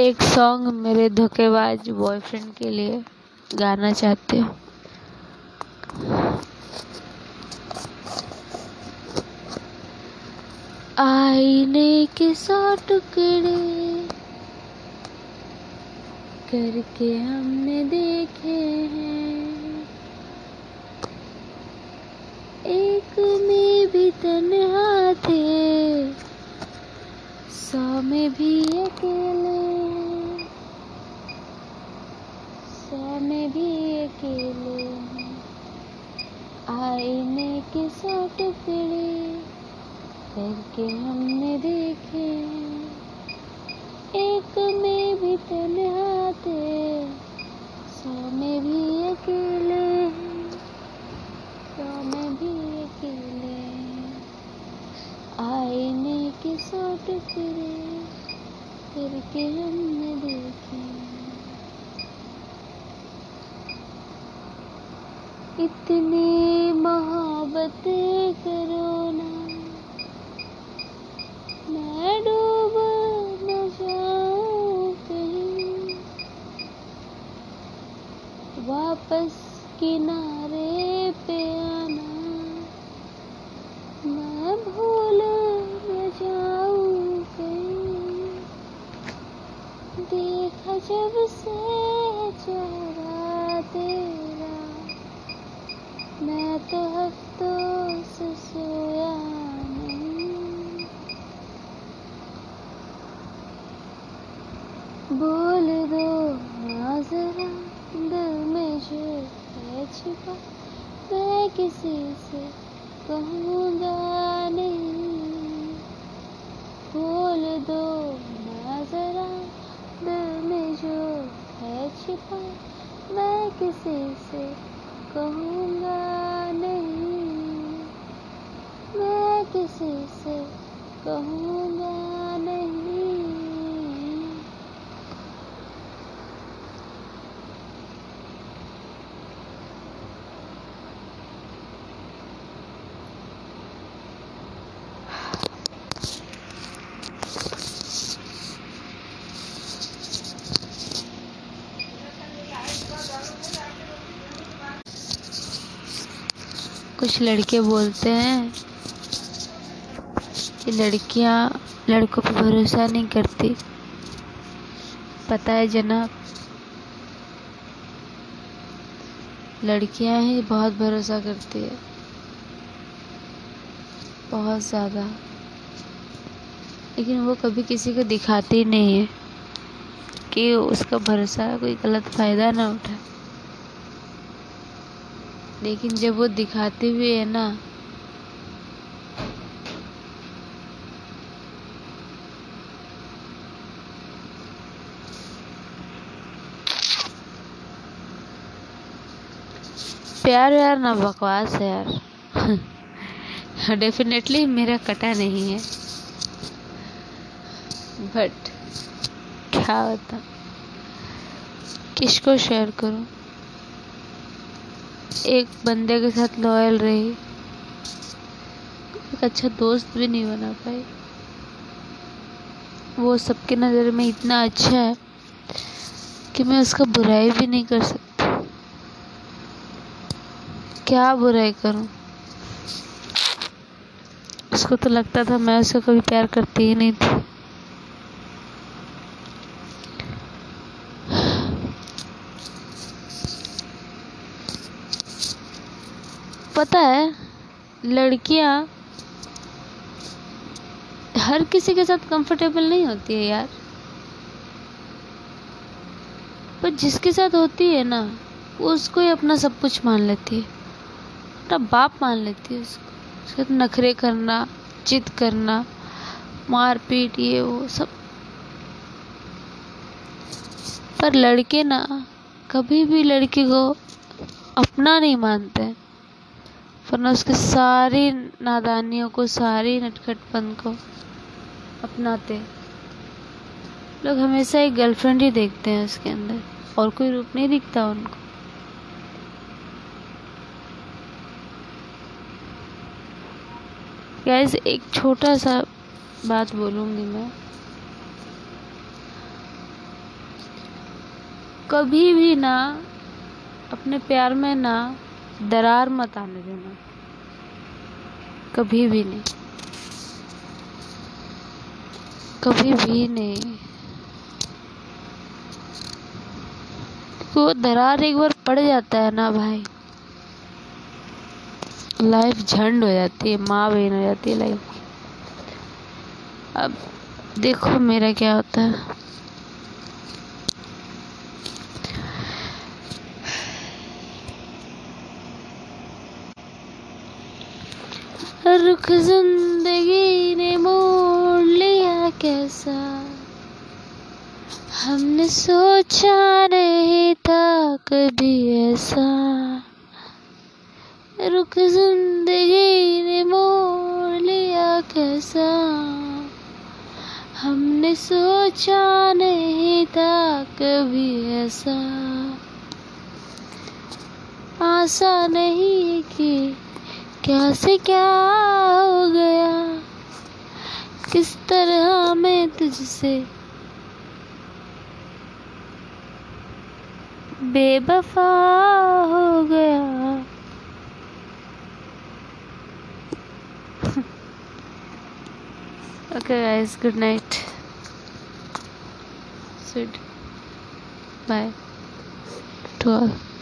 एक सॉन्ग मेरे धोखेबाज बॉयफ्रेंड के लिए गाना चाहती हूँ। आईने के सौ टुकड़े करके हमने देखे हैं। एक में भी तन्हा थे, सौ में भी अकेले सौ में भी अकेले आईने के सौ टुकड़े करके हमने देखे एक में भी तन्हा थे सौ में भी अकेले सौ में भी अकेले आईने के सौ टुकड़े करके हमने देखे इतनी मोहब्बत करो ना। मैं डूब न जाऊँ कहीं। वापस किनारे पे आना। मैं भूल न जाऊँ कहीं। देखा जब से चेहरा तेरा मैं तो हफ्तों से सोया नहीं। बोल दो ना जरा, दिल में जो है छिपा, मैं किसी से कहूँगा नहीं। बोल दो ना जरा, दिल में जो है छिपा मैं किसी से कहूँगा नहीं मैं किसी से कहूँगा नहीं कुछ लड़के बोलते हैं कि लड़कियाँ लड़कों पर भरोसा नहीं करती। पता है जनाब, लड़कियाँ ही बहुत भरोसा करती है। बहुत ज़्यादा। लेकिन वो कभी किसी को दिखाती नहीं है कि उसका भरोसा कोई गलत फ़ायदा ना उठाए। लेकिन जब वो दिखाती भी है ना, प्यार यार ना बकवास है यार। डेफिनेटली मेरा कटा नहीं है। बट क्या होता? किसको शेयर करूँ? एक बंदे के साथ लॉयल रही। एक अच्छा दोस्त भी नहीं बना पाई। वो सबके नज़र में इतना अच्छा है कि मैं उसका बुराई भी नहीं कर सकती। क्या बुराई करूँ? उसको तो लगता था मैं उसे कभी प्यार करती ही नहीं थी। पता है, लड़कियाँ हर किसी के साथ कंफर्टेबल नहीं होती है यार। पर जिसके साथ होती है ना उसको ही अपना सब कुछ मान लेती है। अपना बाप मान लेती है उसको। उसके साथ नखरे करना, जिद करना, मारपीट, ये, वो, सब। पर लड़के ना, कभी भी लड़की को अपना नहीं मानते। वरना उसके सारी नादानियों को, सारी नटखटपन को अपनाते। लोग हमेशा एक गर्लफ्रेंड ही देखते हैं उसके अंदर, और कोई रूप नहीं दिखता उनको। गैस एक छोटा सा बात बोलूँगी मैं। कभी भी ना, अपने प्यार में ना दरार मत आने देना। कभी भी नहीं। कभी भी नहीं। वो दरार एक बार पड़ जाता है ना भाई। लाइफ झंड हो जाती है माँ बहन हो जाती है लाइफ अब देखो मेरा क्या होता है। रुख ज़िंदगी ने मोड़ लिया कैसा? हमने सोचा नहीं था कभी ऐसा। रुख ज़िंदगी ने मोड़ लिया कैसा? हमने सोचा नहीं था कभी ऐसा। आशा नहीं कि क्या से क्या हो गया किस तरह मैं तुझसे बेबफा हो गया guys good night sweet bye to all